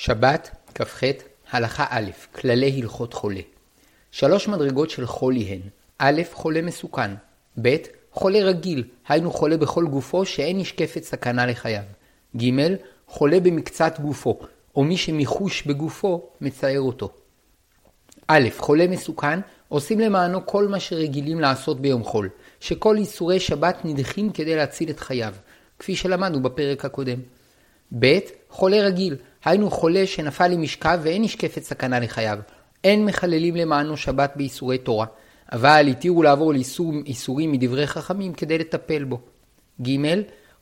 שבת, כ"ח, הלכה א', כללי הלכות חולה. שלוש מדרגות של חולי הן א', חולה מסוכן, ב', חולה רגיל, היינו חולה בכל גופו שאין נשקפת סכנה לחייו, ג', חולה במקצת גופו, או מי שמחוש בגופו מצער אותו. א', חולה מסוכן, עושים למענו כל מה שרגילים לעשות ביום חול, שכל איסורי שבת נדחים כדי להציל את חייו, כפי שלמדנו בפרק הקודם. ב', חולה רגיל, היינו חולה שנפל למשכב ואין נשקפת סכנה לחייו. אין מחללים למענו שבת באיסורי תורה, אבל התירו לעבור לאיסור איסורים מדברי חכמים כדי לטפל בו. ג.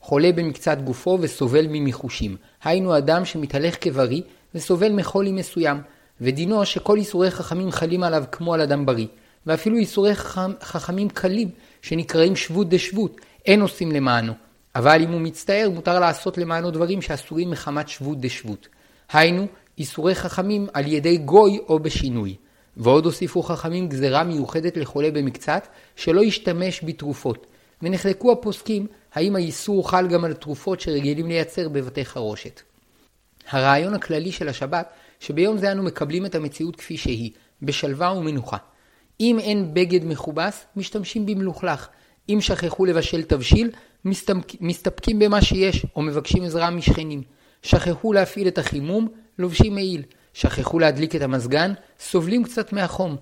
חולה במקצת גופו וסובל ממחושים, היינו אדם שמתהלך כבריא וסובל מחולי מסוים, ודינו שכל איסורי חכמים חלים עליו כמו על אדם בריא, ואפילו איסורי חכמים קלים שנקראים שבות דשבות, אין עושים למענו, אבל אם הוא מצטער, מותר לעשות למענו דברים שאסורים מחמת שבות דשבות. היינו, איסורי חכמים על ידי גוי או בשינוי. ועוד הוסיפו חכמים גזרה מיוחדת לחולה במקצת, שלא ישתמש בתרופות. ונחלקו הפוסקים האם האיסור חל גם על תרופות שרגילים לייצר בבתי חרושת. הרעיון הכללי של השבת, שביום זה אנו מקבלים את המציאות כפי שהיא, בשלווה ומנוחה. אם אין בגד מכובס, משתמשים במלוכלך. אם שכחו לבשל תבשיל, מסתפקים במה שיש, או מבקשים עזרה משכנים. שכחו להפעיל את החימום, לובשים מעיל. שכחו להדליק את המזגן, סובלים קצת מהחום.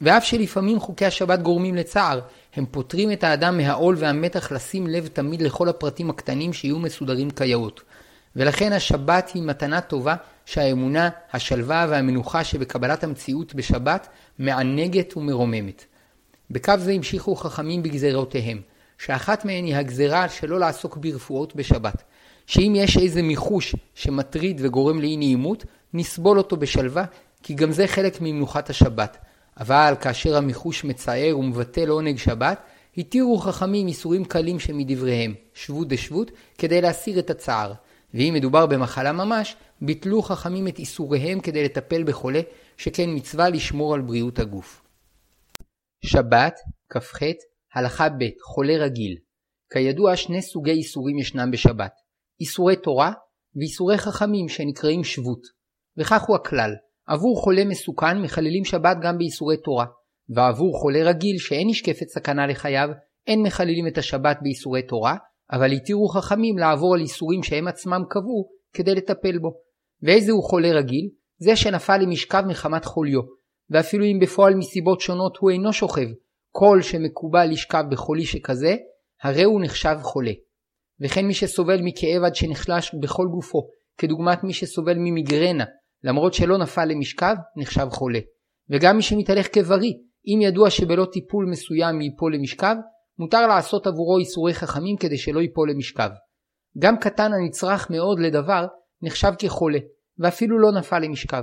ואף שלפעמים חוקי השבת גורמים לצער, הם פוטרים את האדם מהעול והמתח לשים לב תמיד לכל הפרטים הקטנים שיהיו מסודרים כיאות. ולכן השבת היא מתנה טובה שהאמונה, השלווה והמנוחה שבקבלת המציאות בשבת מענגת ומרוממת. בקו זה המשיכו חכמים בגזרותיהם. שאחת מהן היא הגזרה שלא לעסוק ברפואות בשבת. שאם יש איזה מיחוש שמטריד וגורם לאי נעימות, נסבול אותו בשלווה, כי גם זה חלק ממנוחת השבת. אבל כאשר המיחוש מצער ומבטל עונג שבת, התירו חכמים איסורים קלים שמדבריהם, שבות דשבות, כדי להסיר את הצער. ואם מדובר במחלה ממש, ביטלו חכמים את איסוריהם כדי לטפל בחולה, שכן מצווה לשמור על בריאות הגוף. שבת, כ"ח, הלכה ב' חולה רגיל. כידוע שני סוגי איסורים ישנם בשבת. איסורי תורה ואיסורי חכמים שנקראים שבות. וכך הוא הכלל. עבור חולה מסוכן מחללים שבת גם באיסורי תורה. ועבור חולה רגיל שאין נשקפת סכנה לחייו אין מחללים את השבת באיסורי תורה אבל התירו חכמים לעבור על איסורים שהם עצמם קבעו כדי לטפל בו. ואיזה הוא חולה רגיל? זה שנפל למשכב מחמת חוליו. ואפילו אם בפועל מסיבות שונות הוא אינו שוכב כל שמקובל לשכב בחולי שכזה, הרי הוא נחשב חולה. וכן מי שסובל מכאב עד שנחלש בכל גופו, כדוגמת מי שסובל ממיגרנה, למרות שלא נפל למשכב, נחשב חולה. וגם מי שמתהלך כבריא, אם ידוע שבלא טיפול מסוים ייפול למשכב, מותר לעשות עבורו איסורי חכמים כדי שלא ייפול למשכב. גם קטן הנצרך מאוד לדבר, נחשב כחולה, ואפילו לא נפל למשכב.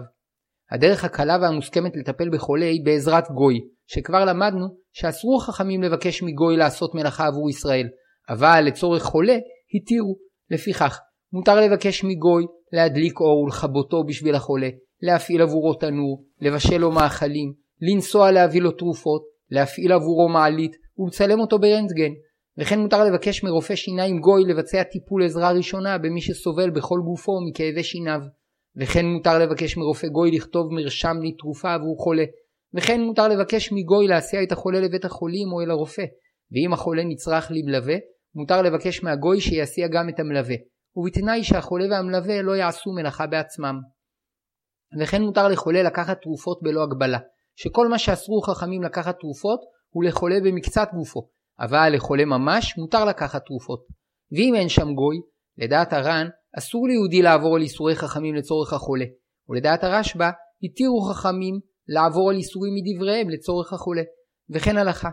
הדרך הקלה והמוסכמת לטפל בחולה היא בעזרת גוי, שכבר למדנו שאסרו חכמים לבקש מגוי לעשות מלאכה עבור ישראל, אבל לצורך חולה התירו. לפיכך, מותר לבקש מגוי להדליק אור ולכבותו בשביל החולה, להפעיל עבורו תנור, לבשל לו מאכלים, לנסוע להביא לו תרופות, להפעיל עבורו מעלית ולצלם אותו ברנטגן. וכן מותר לבקש מרופא שיניים גוי לבצע טיפול עזרה ראשונה במי שסובל בכל גופו מכאבי שיניו. וכן מותר לבקש מרופא גוי לכתוב מרשם לתרופה עבור חולה, וכן מותר לבקש מגוי להסיע את החולה לבית החולים או אל הרופא, ואם החולה נצרך למלווה, מותר לבקש מהגוי שיסיע גם את המלווה, ובתנאי שהחולה והמלווה לא יעשו מלאכה בעצמם. וכן מותר לחולה לקחת תרופות בלא הגבלה, שכל מה שאסרו חכמים לקחת תרופות הוא לחולה במקצת גופו, אבל לחולה ממש מותר לקחת תרופות. ואם אין שם גוי, לדעת הר"ן, אסור ליהודי לעבור על איסורי חכמים לצורך החולה, ולדעת הרשב"א, התירו חכמים לעבור על איסורים מדבריהם לצורך החולה, וכן הלכה.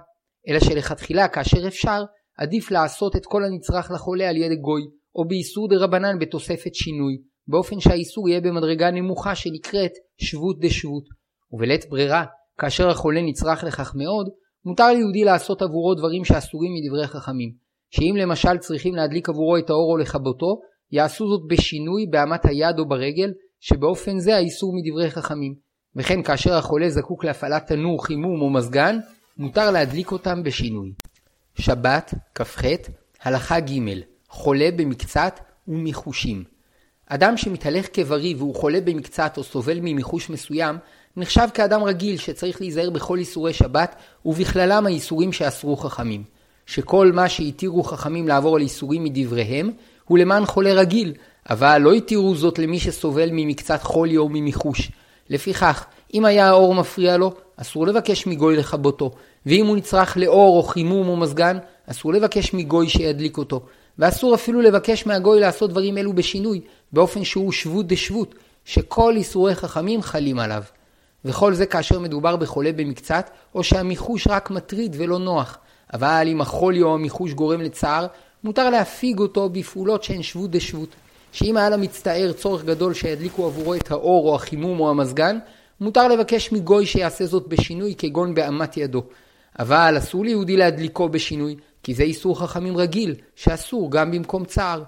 אלא שלכתחילה כאשר אפשר, עדיף לעשות את כל הנצרך לחולה על ידי גוי, או באיסור דה רבנן בתוספת שינוי, באופן שהאיסור יהיה במדרגה נמוכה שנקראת שבות דשבות. ובלית ברירה, כאשר החולה נצרך לכך מאוד, מותר ליהודי לעשות עבורו דברים שאסורים מדברי חכמים. שאם למשל צריכים להדליק עבורו את האור או לכבותו, יעשו זאת בשינוי באמת היד או ברגל, שבאופן זה האיסור מדברי חכמים. וכן כאשר החולה זקוק להפעלת תנור, חימום או מזגן, מותר להדליק אותם בשינוי. שבת, כ"ח, הלכה ג' חולה במקצת ומחושים. אדם שמתהלך כבריא והוא חולה במקצת או סובל ממיחוש מסוים, נחשב כאדם רגיל שצריך להיזהר בכל איסורי שבת, ובכללם האיסורים שאסרו חכמים. שכל מה שהתירו חכמים לעבור על איסורים מדבריהם, הוא למען חולה רגיל, אבל לא התירו זאת למי שסובל ממקצת חולי או ממיחוש. לפיכך, אם היה האור מפריע לו, אסור לבקש מגוי לכבותו, ואם הוא נצרך לאור או חימום או מזגן, אסור לבקש מגוי שידליק אותו, ואסור אפילו לבקש מהגוי לעשות דברים אלו בשינוי, באופן שהוא שבות דשבות, שכל איסורי חכמים חלים עליו. וכל זה כאשר מדובר בחולה במקצת, או שהמיחוש רק מטריד ולא נוח. אבל אם החולי או המיחוש גורם לצער, מותר להפיג אותו בפעולות שהן שבות דשבות. שאם היה למצטער צורך גדול שידליקו עבורו את האור או החימום או המזגן, מותר לבקש מגוי שיעשה זאת בשינוי כגון באמת ידו. אבל אסור ליהודי להדליקו בשינוי, כי זה איסור חכמים רגיל, שאסור גם במקום צער.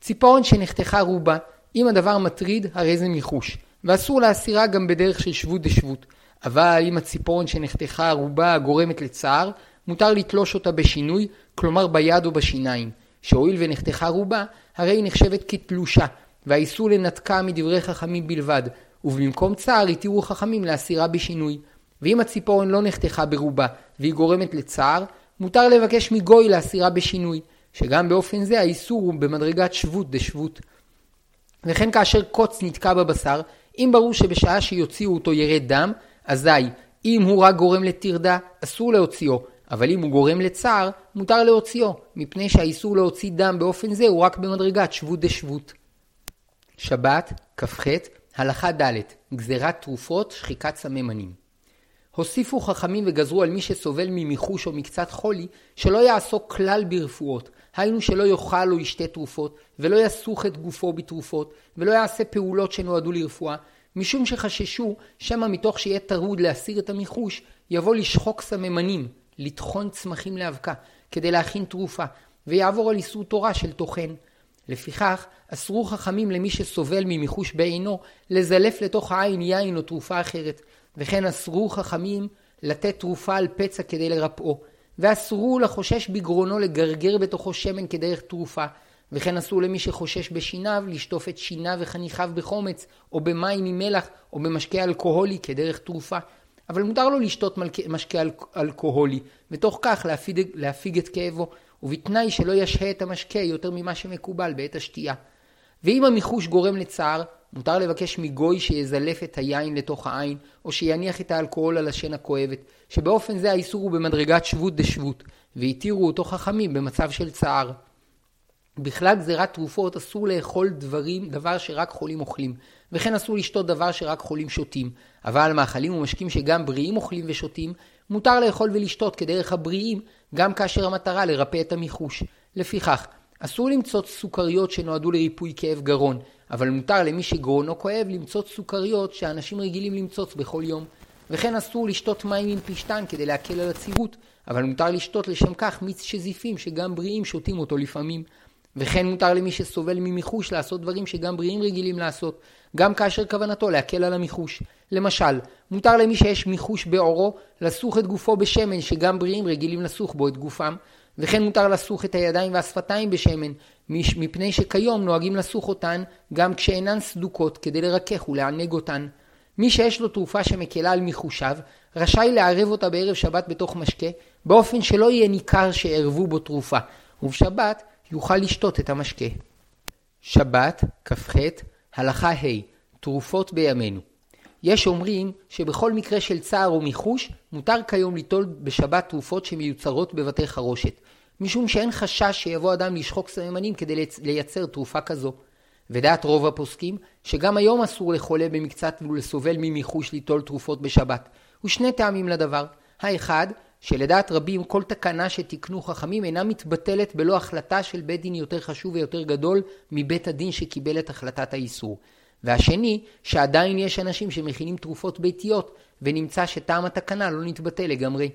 ציפורן שנחתכה רובה, אם הדבר מטריד, הרי זה מיחוש, ואסור להסירה גם בדרך של שבות דשבות. אבל אם הציפורן שנחתכה רובה גורמת לצער, מותר לתלוש אותה בשינוי, כלומר ביד או בשיניים. שהואיל ונחתכה רובה, הרי היא נחשבת כתלושה, והאיסור לנתקה מדברי חכמים בלבד, ובמקום צער התירו חכמים להסירה בשינוי. ואם הציפורן לא נחתכה ברובה והיא גורמת לצער, מותר לבקש מגוי להסירה בשינוי, שגם באופן זה האיסור הוא במדרגת שבות דשבות. וכן כאשר קוץ נתקע בבשר, אם ברור שבשעה שיוציאו אותו ירד דם, אזי אם הוא רק גורם לטרדה, אסור להוציאו, אבל אם הוא גורם לצער, מותר להוציאו, מפני שהאיסור להוציא דם באופן זה הוא רק במדרגת שבות דשבות. שבת, כ"ח, הלכה ד' גזירת תרופות, שחיקת סממנים. הוסיפו חכמים וגזרו על מי שסובל ממיחוש או מקצת חולי, שלא יעסוק כלל ברפואות, היינו שלא יאכל או ישתה תרופות, ולא יסוך את גופו בתרופות, ולא יעשה פעולות שנועדו לרפואה, משום שחששו שמא מתוך שיהיה טרוד להסיר את המיחוש, יבוא לשחוק סממנים, לטחון צמחים לאבקה, כדי להכין תרופה, ויעבור על איסור תורה של טוחן. לפיכך, אסרו חכמים למי שסובל ממיחוש בעינו, לזלף לתוך העין יין או תרופה אחרת, וכן אסרו חכמים לתת תרופה על פצע כדי לרפאו, ואסרו לחושש בגרונו לגרגר בתוכו שמן כדרך תרופה, וכן אסור למי שחושש בשיניו לשטוף את שיניו וחניכיו בחומץ, או במים עם מלח, או במשקה אלכוהולי כדרך תרופה. אבל מותר לו לשתות משקה אל, אלכוהולי, ותוך כך להפיג, להפיג את כאבו, ובתנאי שלא ישהה את המשקה יותר ממה שמקובל בעת השתייה. ואם המיחוש גורם לצער, מותר לבקש מגוי שיזלף את היין לתוך העין, או שיניח את האלכוהול על השן הכואבת, שבאופן זה האיסור הוא במדרגת שבות דשבות, והתירו אותו חכמים במצב של צער. בכלל גזירת תרופות אסור לאכול דברים, דבר שרק חולים אוכלים, וכן אסור לשתות דבר שרק חולים שותים. אבל מאכלים ומשקים שגם בריאים אוכלים ושותים, מותר לאכול ולשתות כדרך הבריאים, גם כאשר המטרה לרפא את המיחוש. לפיכך, אסור למצוא סוכריות שנועדו לריפוי כאב גרון, אבל מותר למי שגרונו כואב למצוא סוכריות שאנשים רגילים למצוץ בכל יום. וכן אסור לשתות מים עם פשטן כדי להקל על הצירות, אבל מותר לשתות לשם כך מיץ שזיפים שגם בריאים שותים אותו לפעמים. וכן מותר למי שסובל ממיחוש לעשות דברים שגם בריאים רגילים לעשות, גם כאשר כוונתו להקל על המיחוש. למשל, מותר למי שיש מיחוש בעורו לסוך את גופו בשמן שגם בריאים רגילים לסוך בו את גופם, וכן מותר לסוך את הידיים והשפתיים בשמן, מפני שכיום נוהגים לסוך אותן גם כשאינן סדוקות כדי לרכך ולענג אותן. מי שיש לו תרופה שמקלה על מיחושיו, רשאי לערב אותה בערב שבת בתוך משקה, באופן שלא יהיה ניכר שערבו בו תרופה, ובשבת יוכל לשתות את המשקה. שבת, כ"ח, הלכה ה' תרופות בימינו. יש אומרים שבכל מקרה של צער או מיחוש, מותר כיום ליטול בשבת תרופות שמיוצרות בבתי חרושת, משום שאין חשש שיבוא אדם לשחוק סממנים כדי לייצר תרופה כזו. ודעת רוב הפוסקים, שגם היום אסור לחולה במקצת ולסובל ממיחוש ליטול תרופות בשבת, ושני טעמים לדבר. האחד, שלדעת רבים כל תקנה שתיקנו חכמים אינה מתבטלת בלא החלטה של בית דין יותר חשוב ויותר גדול מבית הדין שקיבל את החלטת האיסור. והשני, שעדיין יש אנשים שמכינים תרופות ביתיות, ונמצא שטעם התקנה לא נתבטל לגמרי.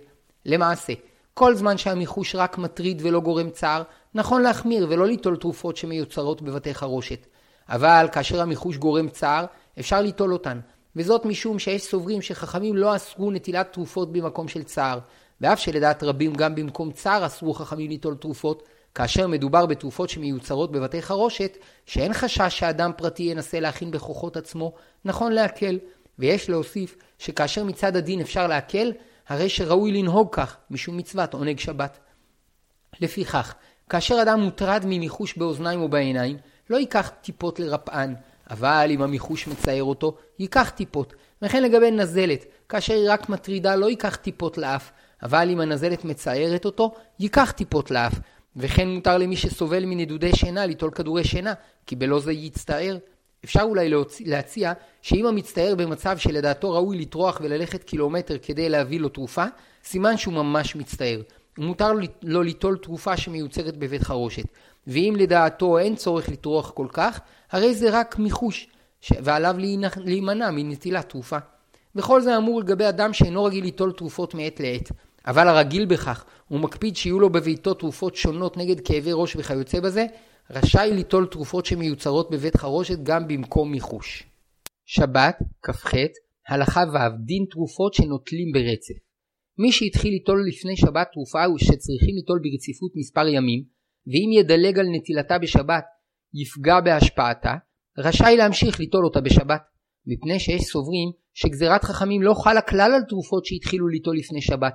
למעשה, כל זמן שהמיחוש רק מטריד ולא גורם צער, נכון להחמיר ולא ליטול תרופות שמיוצרות בבתי חרושת. אבל כאשר המיחוש גורם צער, אפשר ליטול אותן, וזאת משום שיש סוברים שחכמים לא אסרו נטילת תרופות במקום של צער, ואף שלדעת רבים גם במקום צער אסרו חכמים ליטול תרופות, כאשר מדובר בתרופות שמיוצרות בבתי חרושת, שאין חשש שאדם פרטי ינסה להכין בכוחות עצמו, נכון להקל. ויש להוסיף שכאשר מצד הדין אפשר להקל, הרי שראוי לנהוג כך, משום מצוות עונג שבת. לפיכך, כאשר אדם מוטרד ממיחוש באוזניים או בעיניים, לא ייקח טיפות לרפאן, אבל אם המיחוש מצער אותו, ייקח טיפות. וכן לגבי נזלת, כאשר היא רק מטרידה, לא ייקח טיפות לאף, אבל אם הנזלת מצערת אותו, ייקח טיפות לאף. וכן מותר למי שסובל מנדודי שינה ליטול כדורי שינה, כי בלא זה יצטער. אפשר אולי להציע שאם המצטער במצב שלדעתו ראוי לטרוח וללכת קילומטר כדי להביא לו תרופה, סימן שהוא ממש מצטער. מותר לו ליטול תרופה שמיוצרת בבית חרושת. ואם לדעתו אין צורך לטרוח כל כך, הרי זה רק מיחוש, ועליו להימנע מנטילת תרופה. וכל זה אמור לגבי אדם שאינו רגיל ליטול תרופות מעת לעת. אבל הרגיל בכך, הוא מקפיד שיהיו לו בביתו תרופות שונות נגד כאבי ראש וכיוצא בזה, רשאי ליטול תרופות שמיוצרות בבית חרושת גם במקום מיחוש. שבת, כ"ח, הלכה ו', דין תרופות שנוטלים ברצף. מי שהתחיל ליטול לפני שבת תרופה הוא שצריכים ליטול ברציפות מספר ימים, ואם ידלג על נטילתה בשבת יפגע בהשפעתה, רשאי להמשיך ליטול אותה בשבת, מפני שיש סוברים שגזירת חכמים לא חלה כלל על תרופות שהתחילו ליטול לפני שבת,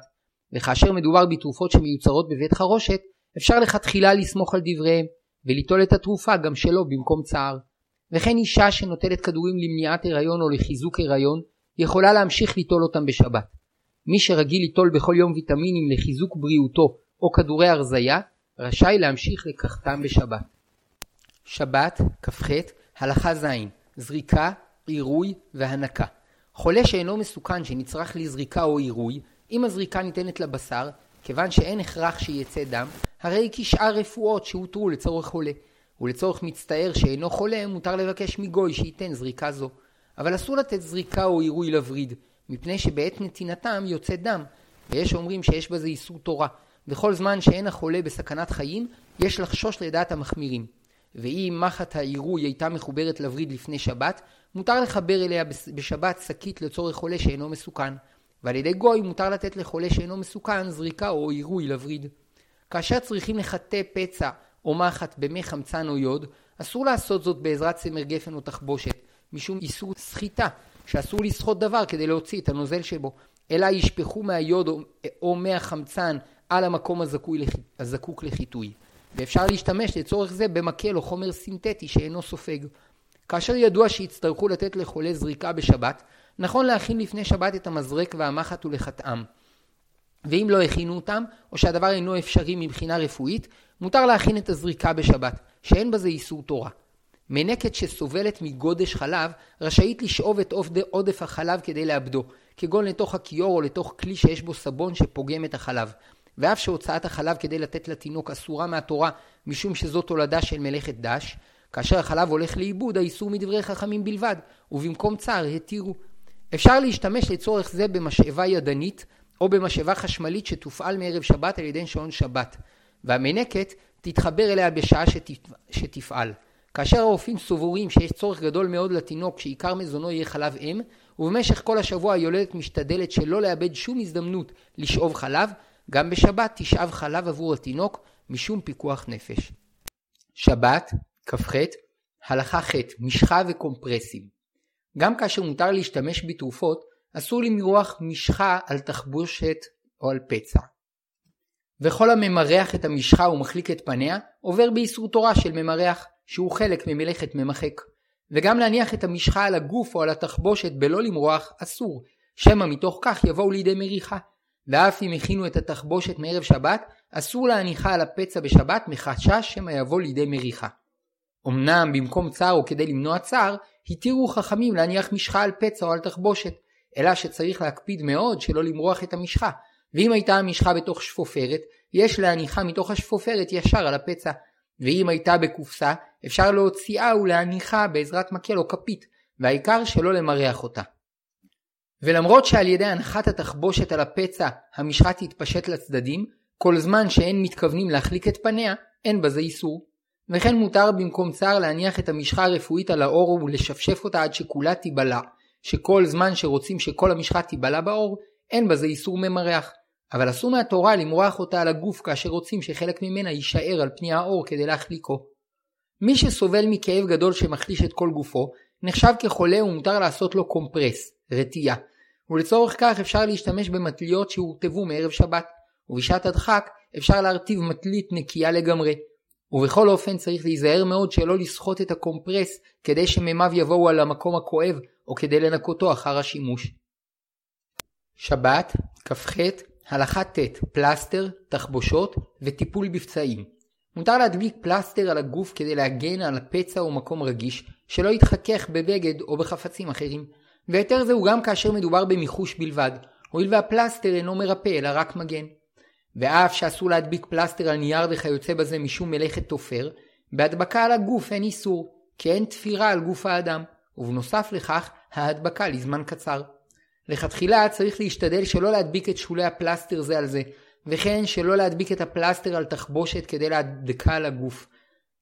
וכאשר מדובר בתרופות שמיוצרות בבית חרושת, אפשר לכתחילה לסמוך על דבריהם, וליטול את התרופה גם שלו במקום צער. וכן אישה שנוטלת כדורים למניעת הריון או לחיזוק הריון, יכולה להמשיך ליטול אותם בשבת. מי שרגיל ליטול בכל יום ויטמינים לחיזוק בריאותו או כדורי הרזייה, רשאי להמשיך לקחתם בשבת. שבת, כ"ח, הלכה ז', זריקה, עירוי והנקה. חולה שאינו מסוכן שנצרך לזריקה או עירוי, אם הזריקה ניתנת לבשר, כיוון שאין הכרח שיצא דם, הרי כשאר רפואות שהותרו לצורך חולה. ולצורך מצטער שאינו חולה, מותר לבקש מגוי שייתן זריקה זו. אבל אסור לתת זריקה או עירוי לווריד, מפני שבעת נתינתם יוצא דם, ויש אומרים שיש בזה איסור תורה. וכל זמן שאין החולה בסכנת חיים, יש לחשוש לדעת המחמירים. ואם מחט העירוי הייתה מחוברת לווריד לפני שבת, מותר לחבר אליה בשבת שקית לצורך חולה שאינו מסוכן. ועל ידי גוי מותר לתת לחולה שאינו מסוכן זריקה או עירוי לווריד. כאשר צריכים לחטא פצע או מחט במי חמצן או יוד, אסור לעשות זאת בעזרת צמר גפן או תחבושת, משום איסור סחיטה, שאסור לסחוט דבר כדי להוציא את הנוזל שבו, אלא ישפכו מהיוד או, או מהחמצן על המקום הזקוק לחיטוי. ואפשר להשתמש לצורך זה במקל או חומר סינתטי שאינו סופג. כאשר ידוע שיצטרכו לתת לחולה זריקה בשבת, נכון להכין לפני שבת את המזרק והמחט ולחטאם. ואם לא הכינו אותם, או שהדבר אינו אפשרי מבחינה רפואית, מותר להכין את הזריקה בשבת, שאין בזה איסור תורה. מנקת שסובלת מגודש חלב, רשאית לשאוב את עודף החלב כדי לאבדו, כגון לתוך הכיור או לתוך כלי שיש בו סבון שפוגם את החלב. ואף שהוצאת החלב כדי לתת לתינוק אסורה מהתורה, משום שזו תולדה של מלאכת דש, כאשר החלב הולך לאיבוד, האיסור מדברי חכמים בלבד, ובמקום צער התירו. אפשר להשתמש לצורך זה במשאבה ידנית, או במשאבה חשמלית שתופעל מערב שבת על ידי שעון שבת, והמנקת תתחבר אליה בשעה שתפ... שתפעל. כאשר הרופאים סבורים שיש צורך גדול מאוד לתינוק שעיקר מזונו יהיה חלב אם, ובמשך כל השבוע היולדת משתדלת שלא לאבד שום הזדמנות לשאוב חלב, גם בשבת תשאב חלב עבור התינוק משום פיקוח נפש. שבת, כ"ח, הלכה ח', משחה וקומפרסים. גם כאשר מותר להשתמש בתרופות, אסור למרוח משחה על תחבושת או על פצע. וכל הממרח את המשחה ומחליק את פניה, עובר באיסור תורה של ממרח, שהוא חלק ממלאכת ממחק. וגם להניח את המשחה על הגוף או על התחבושת בלא למרוח, אסור, שמא מתוך כך יבואו לידי מריחה. ואף אם הכינו את התחבושת מערב שבת, אסור להניחה על הפצע בשבת מחשש שמא יבוא לידי מריחה. אמנם במקום צער או כדי למנוע צער, התירו חכמים להניח משחה על פצע או על תחבושת, אלא שצריך להקפיד מאוד שלא למרוח את המשחה, ואם הייתה המשחה בתוך שפופרת, יש להניחה מתוך השפופרת ישר על הפצע, ואם הייתה בקופסה, אפשר להוציאה ולהניחה בעזרת מקל או כפית, והעיקר שלא למרח אותה. ולמרות שעל ידי הנחת התחבושת על הפצע המשחה תתפשט לצדדים, כל זמן שאין מתכוונים להחליק את פניה, אין בזה איסור. וכן מותר במקום צער להניח את המשחה הרפואית על האור ולשפשף אותה עד שכולה תיבלע, שכל זמן שרוצים שכל המשחה תיבלע באור, אין בזה איסור ממרח. אבל אסור מהתורה למרוח אותה על הגוף כאשר רוצים שחלק ממנה יישאר על פני האור כדי להחליקו. מי שסובל מכאב גדול שמחליש את כל גופו, נחשב כחולה ומותר לעשות לו קומפרס, רטייה, ולצורך כך אפשר להשתמש במטליות שהורטבו מערב שבת, ובשעת הדחק אפשר להרטיב מטלית נקייה לגמרי. ובכל אופן צריך להיזהר מאוד שלא לסחוט את הקומפרס כדי שמימיו יבואו על המקום הכואב או כדי לנקותו אחר השימוש. שבת, כ"ח, הלכה ט' פלסטר, תחבושות וטיפול בפצעים. מותר להדביק פלסטר על הגוף כדי להגן על הפצע או מקום רגיש, שלא יתחכך בבגד או בחפצים אחרים. והיתר זהו גם כאשר מדובר במיחוש בלבד, הואיל והפלסטר אינו מרפא אלא רק מגן. ואף שאסור להדביק פלסטר על נייר וכיוצא בזה משום מלאכת תופר, בהדבקה על הגוף אין איסור, כי אין תפירה על גוף האדם, ובנוסף לכך, ההדבקה לזמן קצר. לכתחילה צריך להשתדל שלא להדביק את שולי הפלסטר זה על זה, וכן שלא להדביק את הפלסטר על תחבושת כדי להדבקה על הגוף.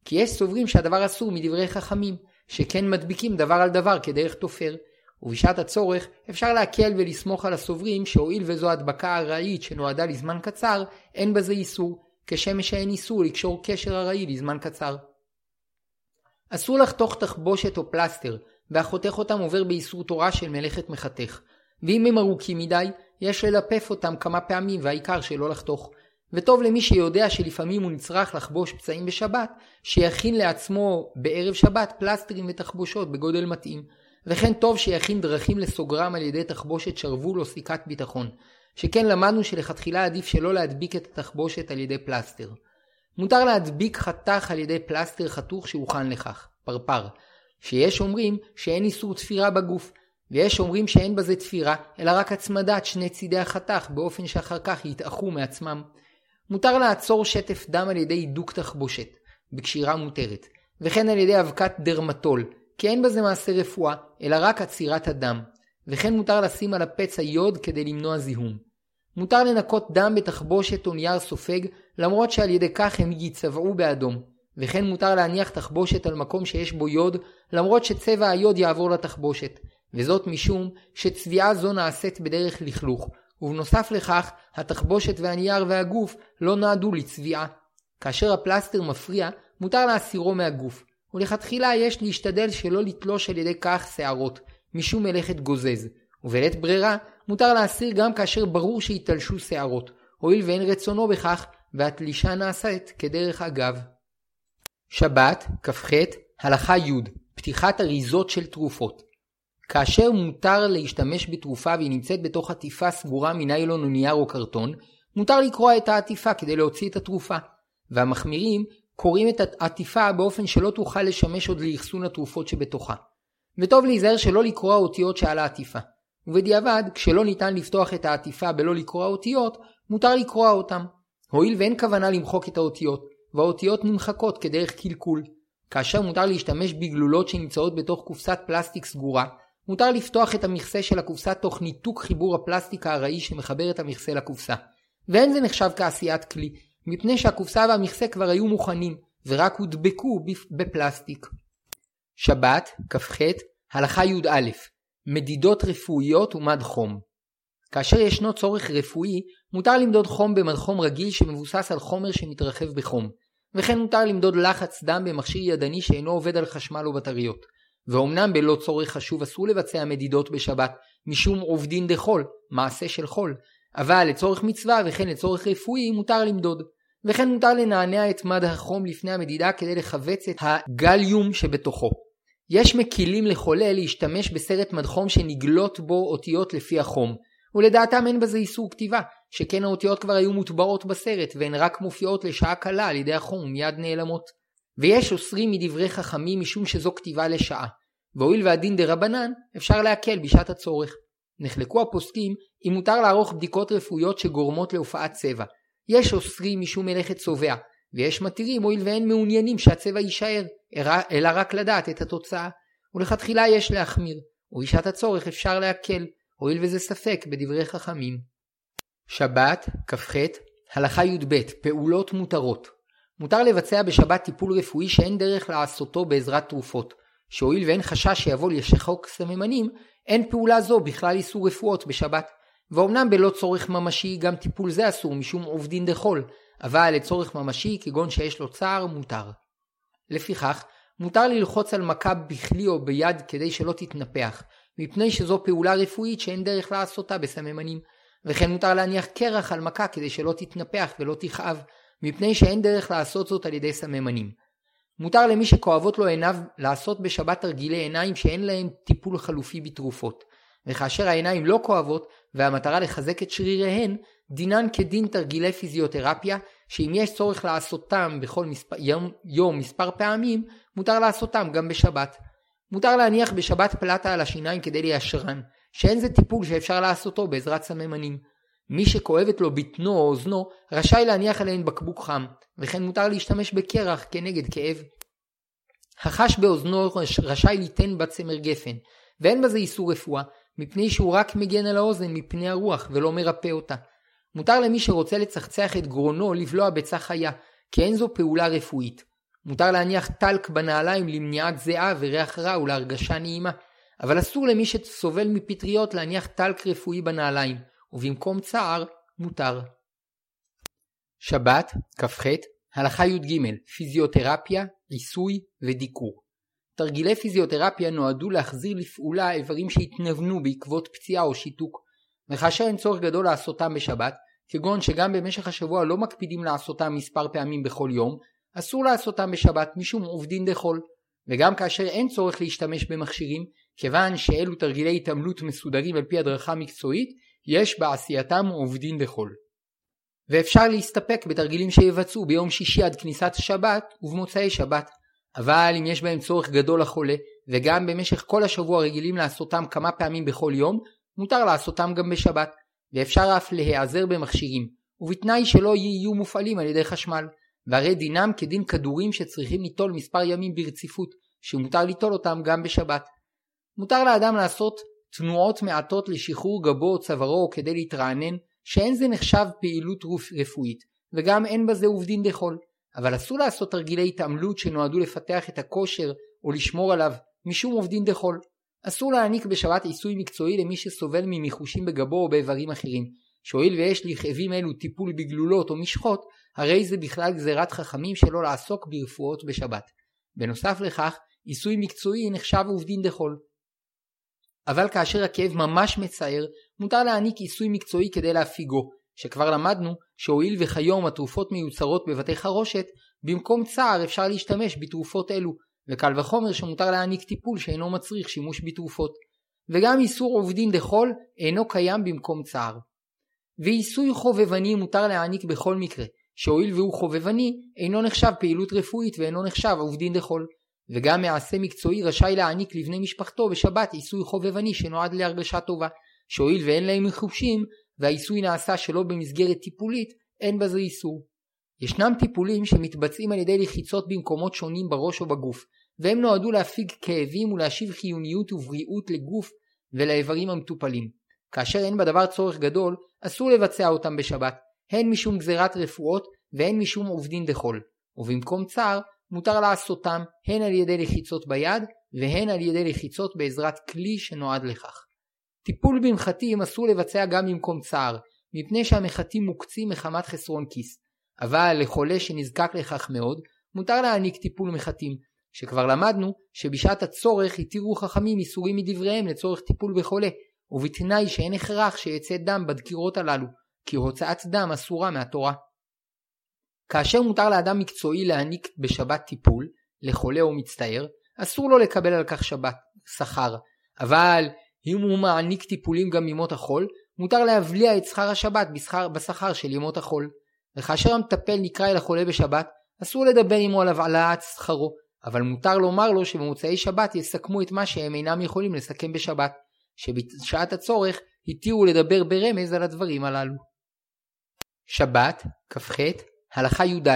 כי יש סוברים שהדבר אסור מדברי חכמים, שכן מדביקים דבר על דבר כדרך תופר, ובשעת הצורך אפשר להקל ולסמוך על הסוברים שהואיל וזו הדבקה ארעית שנועדה לזמן קצר, אין בזה איסור, כשם שאין איסור לקשור קשר ארעי לזמן קצר. אסור לחתוך תחבושת או פלסטר, והחותך אותם עובר באיסור תורה של מלאכת מחתך. ואם הם ארוכים מדי, יש ללפף אותם כמה פעמים והעיקר שלא לחתוך. וטוב למי שיודע שלפעמים הוא נצרך לחבוש פצעים בשבת, שיכין לעצמו בערב שבת פלסטרים ותחבושות בגודל מתאים. וכן טוב שיכין דרכים לסוגרם על ידי תחבושת שרוול או סיכת ביטחון, שכן למדנו שלכתחילה עדיף שלא להדביק את התחבושת על ידי פלסטר. מותר להדביק חתך על ידי פלסטר חתוך שהוכן לכך, פרפר, שיש אומרים שאין איסור תפירה בגוף, ויש אומרים שאין בזה תפירה, אלא רק הצמדת שני צידי החתך באופן שאחר כך יתאחו מעצמם. מותר לעצור שטף דם על ידי הידוק תחבושת, בקשירה מותרת, וכן על ידי אבקת דרמטול, כי אין בזה מעשה רפואה, אלא רק עצירת הדם, וכן מותר לשים על הפצע יוד כדי למנוע זיהום. מותר לנקות דם בתחבושת או נייר סופג, למרות שעל ידי כך הם ייצבעו באדום, וכן מותר להניח תחבושת על מקום שיש בו יוד, למרות שצבע היוד יעבור לתחבושת, וזאת משום שצביעה זו נעשית בדרך לכלוך, ובנוסף לכך, התחבושת והנייר והגוף לא נועדו לצביעה. כאשר הפלסטר מפריע, מותר להסירו מהגוף, ולכתחילה יש להשתדל שלא לתלוש על ידי כך שערות, משום מלאכת גוזז, ובלית ברירה מותר להסיר גם כאשר ברור שיתלשו שערות, הואיל ואין רצונו בכך, והתלישה נעשית כדרך אגב. שבת, כ"ח, הלכה י' פתיחת אריזות של תרופות. כאשר מותר להשתמש בתרופה והיא נמצאת בתוך עטיפה סגורה מניילון או נייר או קרטון, מותר לקרוע את העטיפה כדי להוציא את התרופה. והמחמירים קוראים את העטיפה באופן שלא תוכל לשמש עוד לאחסון התרופות שבתוכה. וטוב להיזהר שלא לקרוע אותיות שעל העטיפה. ובדיעבד, כשלא ניתן לפתוח את העטיפה בלא לקרוע אותיות, מותר לקרוע אותם. הואיל ואין כוונה למחוק את האותיות, והאותיות נמחקות כדרך קלקול. כאשר מותר להשתמש בגלולות שנמצאות בתוך קופסת פלסטיק סגורה, מותר לפתוח את המכסה של הקופסה תוך ניתוק חיבור הפלסטיק הארעי שמחבר את המכסה לקופסה. ואין זה נחשב כעשיית כלי, מפני שהקופסה והמכסה כבר היו מוכנים, ורק הודבקו בפלסטיק. שבת, כ"ח, הלכה י"א מדידות רפואיות ומד חום. כאשר ישנו צורך רפואי, מותר למדוד חום במד חום רגיל שמבוסס על חומר שמתרחב בחום, וכן מותר למדוד לחץ דם במכשיר ידני שאינו עובד על חשמל או בטריות. ואומנם בלא צורך חשוב אסור לבצע מדידות בשבת, משום עובדין דחול, מעשה של חול, אבל לצורך מצווה וכן לצורך רפואי מותר למדוד. וכן מותר לנענע את מד החום לפני המדידה כדי לכווץ את הגליום שבתוכו. יש מקילים לחולה להשתמש בסרט מד חום שנגלות בו אותיות לפי החום, ולדעתם אין בזה איסור כתיבה, שכן האותיות כבר היו מוטבעות בסרט והן רק מופיעות לשעה קלה על ידי החום ומיד נעלמות. ויש אוסרים מדברי חכמים משום שזו כתיבה לשעה, והואיל והדין דה רבנן, אפשר להקל בשעת הצורך. נחלקו הפוסקים אם מותר לערוך בדיקות רפואיות שגורמות להופעת צבע, יש אוסרים משום מלאכת צובע, ויש מתירים הואיל ואין מעוניינים שהצבע יישאר, אלא רק לדעת את התוצאה. ולכתחילה יש להחמיר, ובשעת הצורך אפשר להקל, הואיל וזה ספק בדברי חכמים. שבת, כ"ח, הלכה י"ב, פעולות מותרות. מותר לבצע בשבת טיפול רפואי שאין דרך לעשותו בעזרת תרופות, שהואיל ואין חשש שיבוא לשחוק סממנים, אין פעולה זו בכלל איסור רפואות בשבת. ואומנם בלא צורך ממשי גם טיפול זה אסור משום עובדין דחול, אבל לצורך ממשי כגון שיש לו צער מותר. לפיכך, מותר ללחוץ על מכה בכלי או ביד כדי שלא תתנפח, מפני שזו פעולה רפואית שאין דרך לעשותה בסממנים, וכן מותר להניח קרח על מכה כדי שלא תתנפח ולא תכאב, מפני שאין דרך לעשות זאת על ידי סממנים. מותר למי שכואבות לו עיניו לעשות בשבת תרגילי עיניים שאין להם טיפול חלופי בתרופות. וכאשר העיניים לא כואבות והמטרה לחזק את שריריהן, דינן כדין תרגילי פיזיותרפיה, שאם יש צורך לעשותם בכל מספר, יום, יום מספר פעמים, מותר לעשותם גם בשבת. מותר להניח בשבת פלטה על השיניים כדי ליישרן, שאין זה טיפול שאפשר לעשותו בעזרת סממנים. מי שכואבת לו בטנו או אוזנו, רשאי להניח עליהן בקבוק חם, וכן מותר להשתמש בקרח כנגד כאב. החש באוזנו רשאי ליתן בת צמר גפן, ואין בזה איסור רפואה, מפני שהוא רק מגן על האוזן מפני הרוח ולא מרפא אותה. מותר למי שרוצה לצחצח את גרונו לבלוע ביצה חיה, כי אין זו פעולה רפואית. מותר להניח טלק בנעליים למניעת זיעה וריח רע ולהרגשה נעימה, אבל אסור למי שסובל מפטריות להניח טלק רפואי בנעליים, ובמקום צער, מותר. שבת, כ"ח, הלכה י"ג, פיזיותרפיה, עיסוי ודיקור. תרגילי פיזיותרפיה נועדו להחזיר לפעולה איברים שהתנוונו בעקבות פציעה או שיתוק, וכאשר אין צורך גדול לעשותם בשבת, כגון שגם במשך השבוע לא מקפידים לעשותם מספר פעמים בכל יום, אסור לעשותם בשבת משום עובדין דחול, וגם כאשר אין צורך להשתמש במכשירים, כיוון שאלו תרגילי התעמלות מסודרים על פי הדרכה מקצועית, יש בעשייתם עובדין דחול. ואפשר להסתפק בתרגילים שיבצעו ביום שישי עד כניסת השבת ובמוצאי שבת, אבל אם יש בהם צורך גדול לחולה, וגם במשך כל השבוע רגילים לעשותם כמה פעמים בכל יום, מותר לעשותם גם בשבת, ואפשר אף להיעזר במכשירים, ובתנאי שלא יהיו מופעלים על ידי חשמל, והרי דינם כדין כדורים שצריכים ליטול מספר ימים ברציפות, שמותר ליטול אותם גם בשבת. מותר לאדם לעשות תנועות מעטות לשחרור גבו או צווארו כדי להתרענן, שאין זה נחשב פעילות רפואית, וגם אין בזה עובדין דחול. אבל אסור לעשות תרגילי התעמלות שנועדו לפתח את הכושר או לשמור עליו משום עובדין דחול. אסור להעניק בשבת עיסוי מקצועי למי שסובל ממיחושים בגבו או באיברים אחרים, שהואיל ויש לכאבים אלו טיפול בגלולות או משחות, הרי זה בכלל גזירת חכמים שלא לעסוק ברפואות בשבת. בנוסף לכך, עיסוי מקצועי נחשב עובדין דחול. אבל כאשר הכאב ממש מצער, מותר להעניק עיסוי מקצועי כדי להפיגו, שכבר למדנו שהואיל וכיום התרופות מיוצרות בבתי חרושת, במקום צער אפשר להשתמש בתרופות אלו, וקל וחומר שמותר להעניק טיפול שאינו מצריך שימוש בתרופות. וגם איסור עובדין דחול אינו קיים במקום צער. ועיסוי חובבני מותר להעניק בכל מקרה, שהואיל והוא חובבני, אינו נחשב פעילות רפואית ואינו נחשב עובדין דחול. וגם מעשה מקצועי רשאי להעניק לבני משפחתו בשבת עיסוי חובבני שנועד להרגשה טובה, שהואיל ואין להם מחושים, והעיסוי נעשה שלא במסגרת טיפולית, אין בזה איסור. ישנם טיפולים שמתבצעים על ידי לחיצות במקומות שונים בראש או בגוף, והם נועדו להפיג כאבים ולהשיב חיוניות ובריאות לגוף ולאיברים המטופלים. כאשר אין בדבר צורך גדול, אסור לבצע אותם בשבת, הן משום גזירת רפואות והן משום עובדין דחול, ובמקום צער מותר לעשותם הן על ידי לחיצות ביד והן על ידי לחיצות בעזרת כלי שנועד לכך. טיפול במחטים אסור לבצע גם במקום צער, מפני שהמחטים מוקצים מחמת חסרון כיס, אבל לחולה שנזקק לכך מאוד, מותר להעניק טיפול מחטים, שכבר למדנו שבשעת הצורך התירו חכמים איסורים מדבריהם לצורך טיפול בחולה, ובתנאי שאין הכרח שיצא דם בדקירות הללו, כי הוצאת דם אסורה מהתורה. כאשר מותר לאדם מקצועי להעניק בשבת טיפול, לחולה או מצטער, אסור לו לקבל על כך שבת, שכר, אבל אם הוא מעניק טיפולים גם ימות החול, מותר להבליע את שכר השבת בשכר, בשכר של ימות החול. וכאשר המטפל נקרא אל החולה בשבת, אסור לדבר עמו על העלאת שכרו, אבל מותר לומר לו שבמוצאי שבת יסכמו את מה שהם אינם יכולים לסכם בשבת, שבשעת הצורך התירו לדבר ברמז על הדברים הללו. שבת, כ"ח, הלכה י"ד,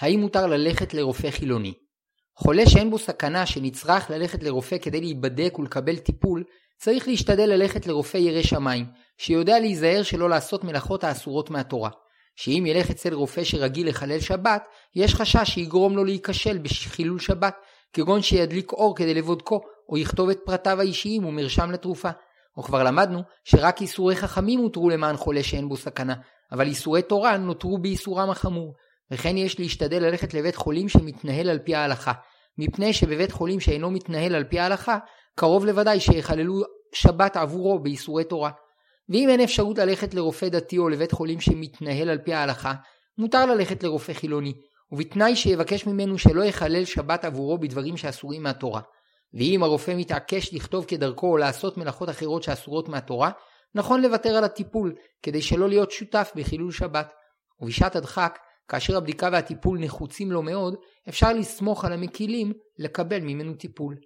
האם מותר ללכת לרופא חילוני? חולה שאין בו סכנה שנצרך ללכת לרופא כדי להיבדק ולקבל טיפול, צריך להשתדל ללכת לרופא ירא שמיים, שיודע להיזהר שלא לעשות מלאכות האסורות מהתורה. שאם ילך אצל רופא שרגיל לחלל שבת, יש חשש שיגרום לו להיכשל בחילול שבת, כגון שידליק אור כדי לבודקו, או יכתוב את פרטיו האישיים ומרשם לתרופה. וכבר למדנו שרק איסורי חכמים הותרו למען חולה שאין בו סכנה, אבל איסורי תורה נותרו באיסורם החמור. וכן יש להשתדל ללכת לבית חולים שמתנהל על פי ההלכה, מפני שבבית חולים שאינו מתנהל על פי ההלכה, קרוב לוודאי שיחללו שבת עבורו באיסורי תורה. ואם אין אפשרות ללכת לרופא דתי או לבית חולים שמתנהל על פי ההלכה, מותר ללכת לרופא חילוני, ובתנאי שיבקש ממנו שלא יחלל שבת עבורו בדברים שאסורים מהתורה. ואם הרופא מתעקש לכתוב כדרכו או לעשות מלאכות אחרות שאסורות מהתורה, נכון לוותר על הטיפול, כדי שלא להיות שותף בחילול שבת. ובשעת הדחק, כאשר הבדיקה והטיפול נחוצים לו מאוד, אפשר לסמוך על המקילים לקבל ממנו טיפול.